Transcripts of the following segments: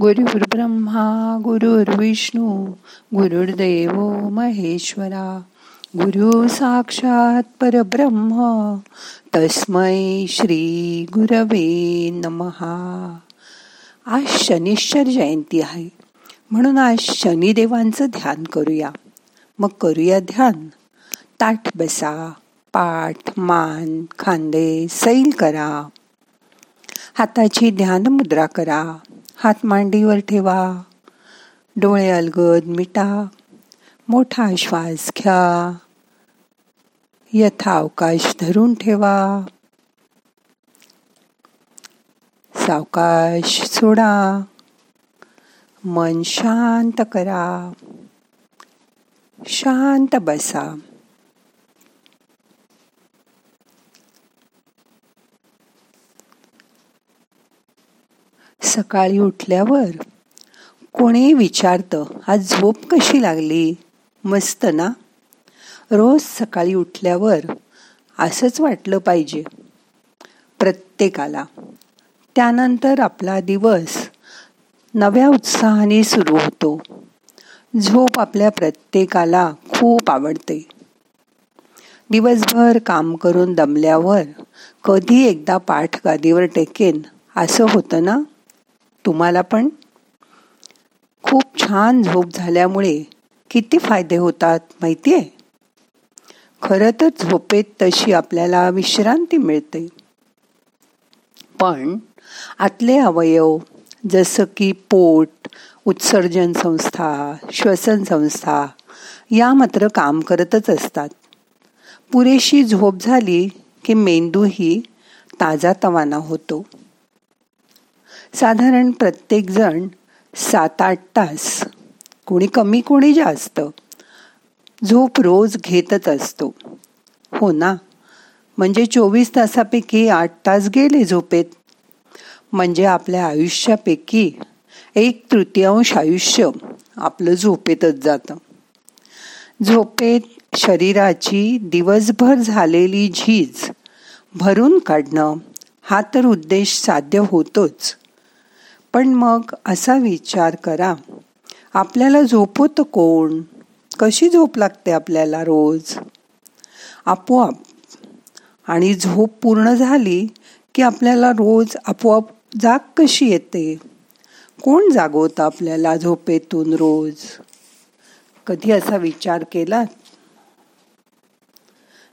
गुरुर्ब्रह्मा गुरुर्विष्णू गुरुर्देव महेश्वरा गुरु साक्षात परब्रह्म तस्मै श्री गुरवे नमहा आज शनिश्चर जयंती आहे म्हणून आज शनिदेवांचं ध्यान करूया. मग करूया ध्यान ताठ बसा पाठ मान खांदे सैल करा. हाताची ध्यान मुद्रा करा. हात मांडीवर ठेवा. डोळे अलगद मिटा. मोठा श्वास घ्या. यथावकाश धरून ठेवा. सावकाश सोडा. मन शांत करा. शांत बसा. सकाळी उठल्यावर कोणी विचारतं आज झोप कशी लागली? मस्त ना? रोज सकाळी उठल्यावर असंच वाटलं पाहिजे. प्रत्येकाला. त्यानंतर आपला दिवस नव्या उत्साहाने सुरू होतो. झोप आपल्या प्रत्येकाला खूप आवडते. दिवसभर काम करून दमल्यावर कधी एकदा पाठ गादीवर टेकेन असं होतं ना? तुम्हाला पण? खूप छान झोप झाल्यामुळे किती फायदे होतात माहितीये? खरं तर झोपेत तशी आपल्याला विश्रांती मिळते. पण आतले अवयव जसं की पोट उत्सर्जन संस्था श्वसन संस्था या मात्र काम करतच असतात. पुरेशी झोप झाली की मेंदूही ताजा तवाना होतो. साधारण प्रत्येकजण सात आठ तास कोणी कमी कोणी जास्त झोप रोज घेतच असतो. हो ना? म्हणजे चोवीस तासापैकी आठ तास गेले झोपेत. म्हणजे आपल्या आयुष्यापैकी एक तृतीयांश आयुष्य आपलं झोपेतच जातं. झोपेत शरीराची दिवसभर झालेली झीज भरून काढणं हा तर उद्देश साध्य होतोच. पण मग असा विचार करा. आपल्याला झोपवतं कोण? कशी झोप लागते आपल्याला रोज? आपोआप. आणि झोप पूर्ण झाली की आपल्याला रोज आपोआप जाग कशी येते? कोण जागवतं आपल्याला झोपेतून रोज? कधी असा विचार केला?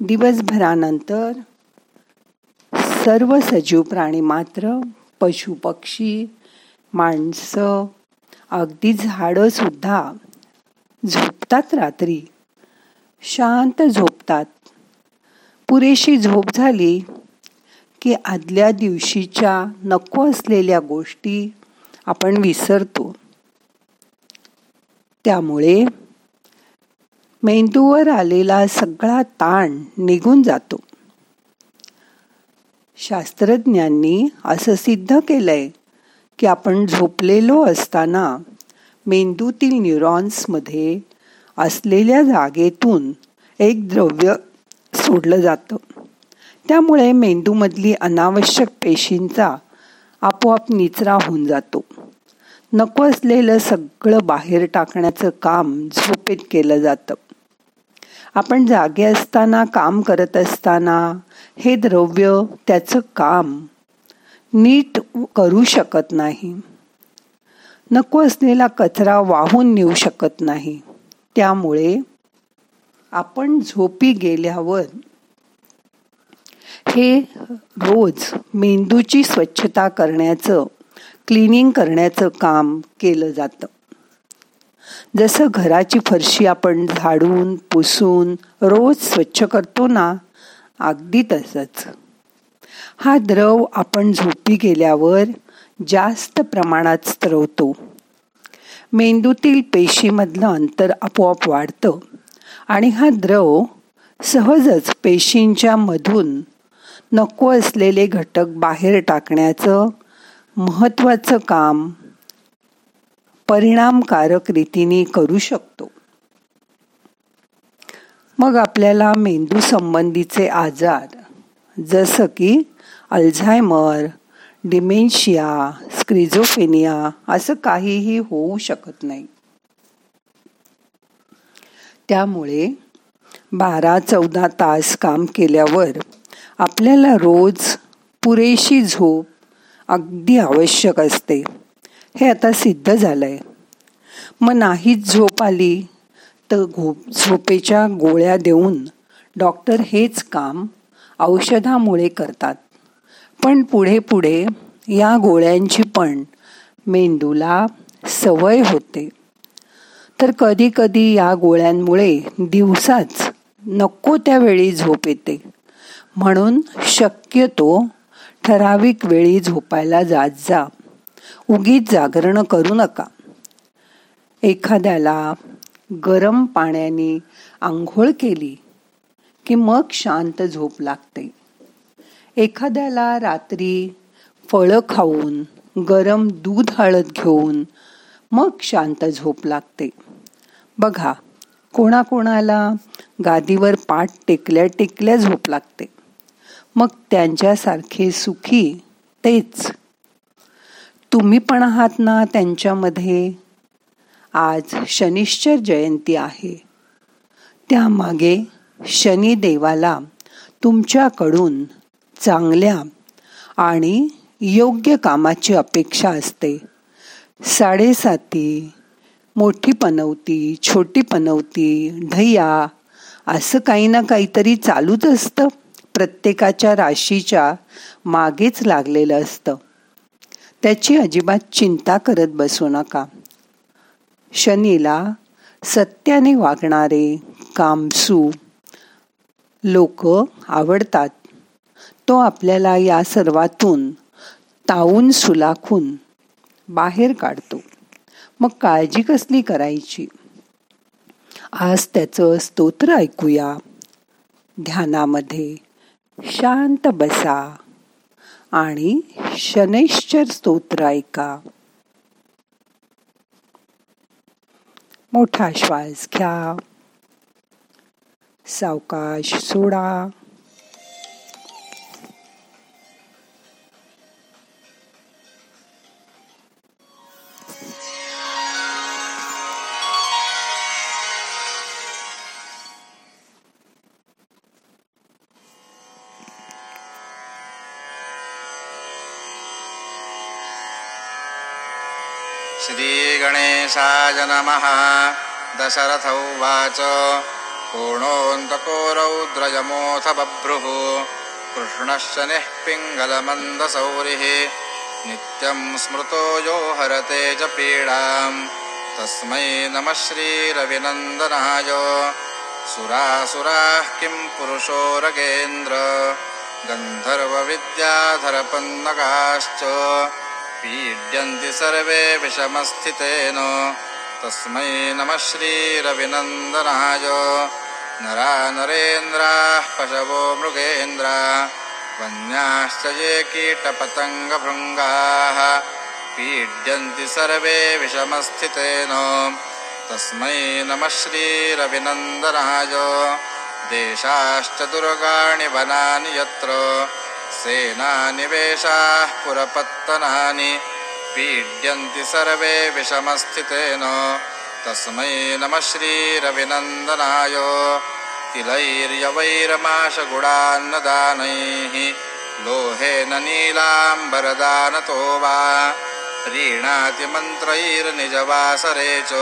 दिवसभरानंतर सर्व सजीव प्राणी मात्र पशु पक्षी माणसं अगदी झाडं सुद्धा झोपतात रात्री. शांत झोपतात. पुरेशी झोप झाली की आदल्या दिवशीच्या नको असलेल्या गोष्टी आपण विसरतो. त्यामुळे मेंदूवर आलेला सगळा ताण निघून जातो. शास्त्रज्ञांनी असं सिद्ध केलंय की आपण झोपलेलो असताना मेंदूतील न्यूरॉन्समध्ये असलेल्या जागेतून एक द्रव्य सोडलं जातं. त्यामुळे मेंदूमधली अनावश्यक पेशींचा आपोआप निचरा होऊन जातो. नको असलेलं सगळं बाहेर टाकण्याचं काम झोपेत केलं जातं. आपण जागे असताना काम करत असताना हे द्रव्य त्याचं काम नीट करू शकत नाही. नको असलेला कचरा वाहून नेऊ शकत नाही. त्यामुळे आपण झोपी गेल्यावर हे रोज मेंदूची स्वच्छता करण्याचं क्लिनिंग करण्याचं काम केलं जातं. जसं घराची फरशी आपण झाडून पुसून रोज स्वच्छ करतो ना अगदी तसंच. हा द्रव आपण झोपी गेल्यावर जास्त प्रमाणात स्त्रवतो मेंदूतील पेशीमधलं अंतर आपोआप वाढतं आणि हा द्रव सहजच पेशींच्या मधून नको असलेले घटक बाहेर टाकण्याचं महत्वाचं काम परिणामकारक रीतीने करू शकतो. मग आपल्याला मेंदू संबंधीचे आजार जसं की अल्झायमर डिमेन्शिया स्क्रिझोफेनिया असं काहीही होऊ शकत नाही. त्यामुळे बारा चौदा तास काम केल्यावर आपल्याला रोज पुरेशी झोप अगदी आवश्यक असते. हे आता सिद्ध झालंय. मग नाहीच झोप आली तर झोपेच्या गोळ्या देऊन डॉक्टर हेच काम औषधामुळे करतात. पण पुढे पुढे या गोळ्यांची पण मेंदूला सवय होते. तर कधी कधी या गोळ्यांमुळे दिवसाच नको त्यावेळी झोप येते. म्हणून शक्यतो ठराविक वेळी झोपायला जात जा. उगीच जागरण करू नका. एखाद्याला गरम पाण्याने आंघोळ केली की मग शांत झोप लागते. एखाद्याला रात्री फळं खाऊन गरम दूध हळद घेऊन मग शांत झोप लागते. बघा कोणाकोणाला गादीवर पाठ टेकल्या टेकल्या झोप लागते. मग त्यांच्यासारखे सुखी तेच. तुम्ही पण आहात ना त्यांच्यामध्ये? आज शनिश्चर जयंती आहे. त्यामागे शनिदेवाला तुमच्याकडून चांगल्या आणि योग्य कामाची अपेक्षा असते. साडेसाती मोठी पनवती छोटी पनवती ढैया असं काही ना काहीतरी चालूच असतं. प्रत्येकाच्या राशीच्या मागेच लागलेलं असतं. त्याची अजिबात चिंता करत बसू नका. शनीला सत्याने वागणारे कामसू लोक आवडतात. तो आपल्याला या सर्वातून तावून सुलाखून बाहेर काढतो. मग काळजी कसली करायची? आज त्याचं स्तोत्र ऐकूया. ध्यानामध्ये शांत बसा आणि शनैश्चर स्तोत्र ऐका. मोठा श्वास घ्या. सावकाश सोडा. श्रीगणेशाय नमः। दशरथ उवाच। कोणोऽन्तको रौद्रयमोऽथ बभ्रुः कृष्णश्च निः पिङ्गलमन्दसौरिः नित्यं स्मृतो यो हरते च पीडाम्। तस्मै नमः श्रीरविनन्दनाय। सुरासुराः किं पुरुषोरगेन्द्र गन्धर्वविद्याधरपन्नकाश्च पीड्यन्ति सर्वे विषमस्थितेन। तस्मै नमः श्रीरविनन्दनाय नरा नरेन्द्राः पशवो मृगेन्द्रा वन्याश्च ये कीटपतङ्गभृङ्गाः पीड्यन्ति सर्वे विषमस्थितेन। तस्मै नमः श्रीरविनन्दनाय। देशाश्च दुर्गाणि वनानि यत्र सेनानिवेशाः पुरपत्तनानि पीड्यन्ति सर्वे विषमस्थितेन। तस्मै नमः श्रीरविनन्दनाय तिलैर्यवैरमाशगुणान्नदानैः लोहेन नीलाम्बरदानतो वा। प्रीणाति मन्त्रैर्निजवासरे च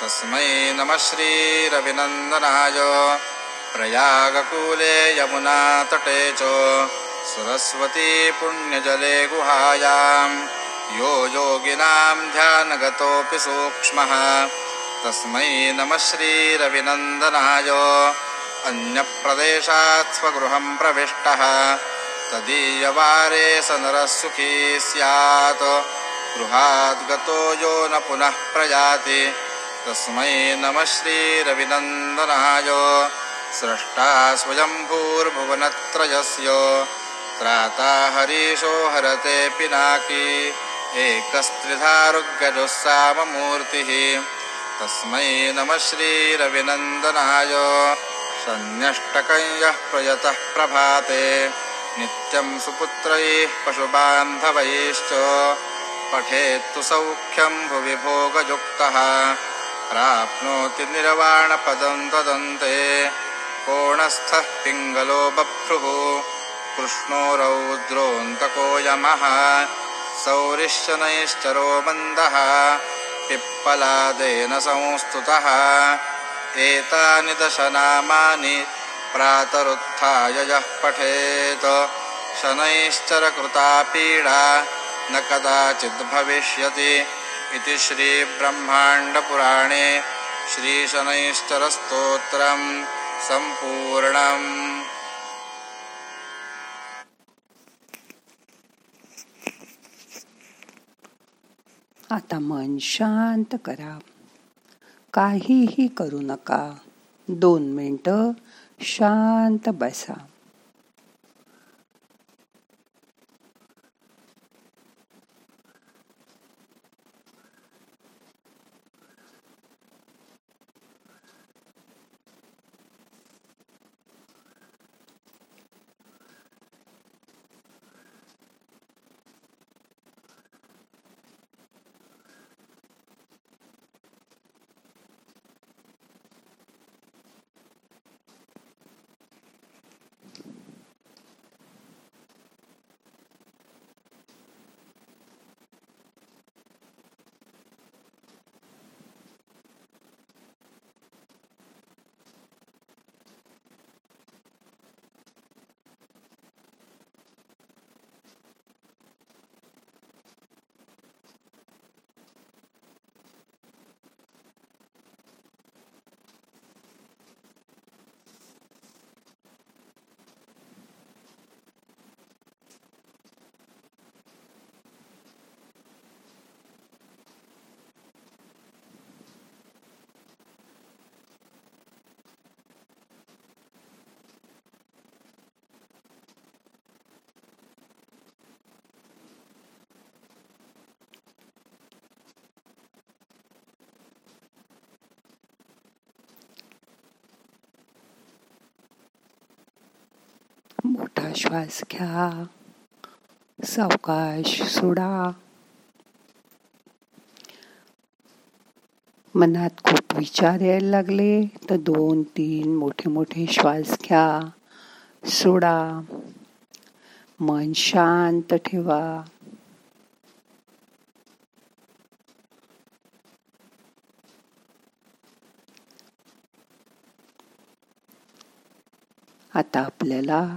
तस्मै नमः श्रीरविनन्दनाय। प्रयागकूले यमुनातटे च। सरस्वती पुण्यजले गुहायाम् यो योगिनां ध्यानगतोऽपि सूक्ष्मः तस्मै नमः श्रीरविनन्दनाय। अन्यप्रदेशात् स्वगृहं प्रविष्टः। तदीयवारे स नरः सुखी स्यात्। गृहाद्गतो यो न पुनः प्रयाति तस्मै नमः श्रीरविनन्दनाय। स्रष्टा स्वयम्भूर्भुवनत्रयस्य। त्राता हरीशो हरते पिनाकी। एकस्त्रिधारुग्यजुस्साममूर्तिः तस्मै नमः श्रीरविनन्दनाय। सन्न्यष्टकं यः प्रयतः प्रभाते। नित्यं सुपुत्रैः पशुबान्धवैश्च। पठेत्तु सौख्यं भुवि भोगयुक्तः। प्राप्नोति निर्वाणपदं तदन्ते कोणस्थः पिङ्गलो बभ्रुः कृष्णो रौद्रोऽन्तको यमः। सौरिश्चनैश्चरो मन्दः पिप्पलादेन संस्तुतः। एतानि दशनामानि प्रातरुत्थाय यः पठेत्। शनैश्चरकृता पीडा न कदाचित् भविष्यति इति श्रीब्रह्माण्डपुराणे श्रीशनैश्चरस्तोत्रम् सम्पूर्णम् आता मन शांत करा. काहीही करू नका. दोन मिनटं शांत बसा. मोठा श्वास घ्या. सावकाश सोडा. मनात खूप विचार यायला लागले तर दोन तीन मोठे मोठे श्वास घ्या. सोडा. मन शांत ठेवा. आता आपल्याला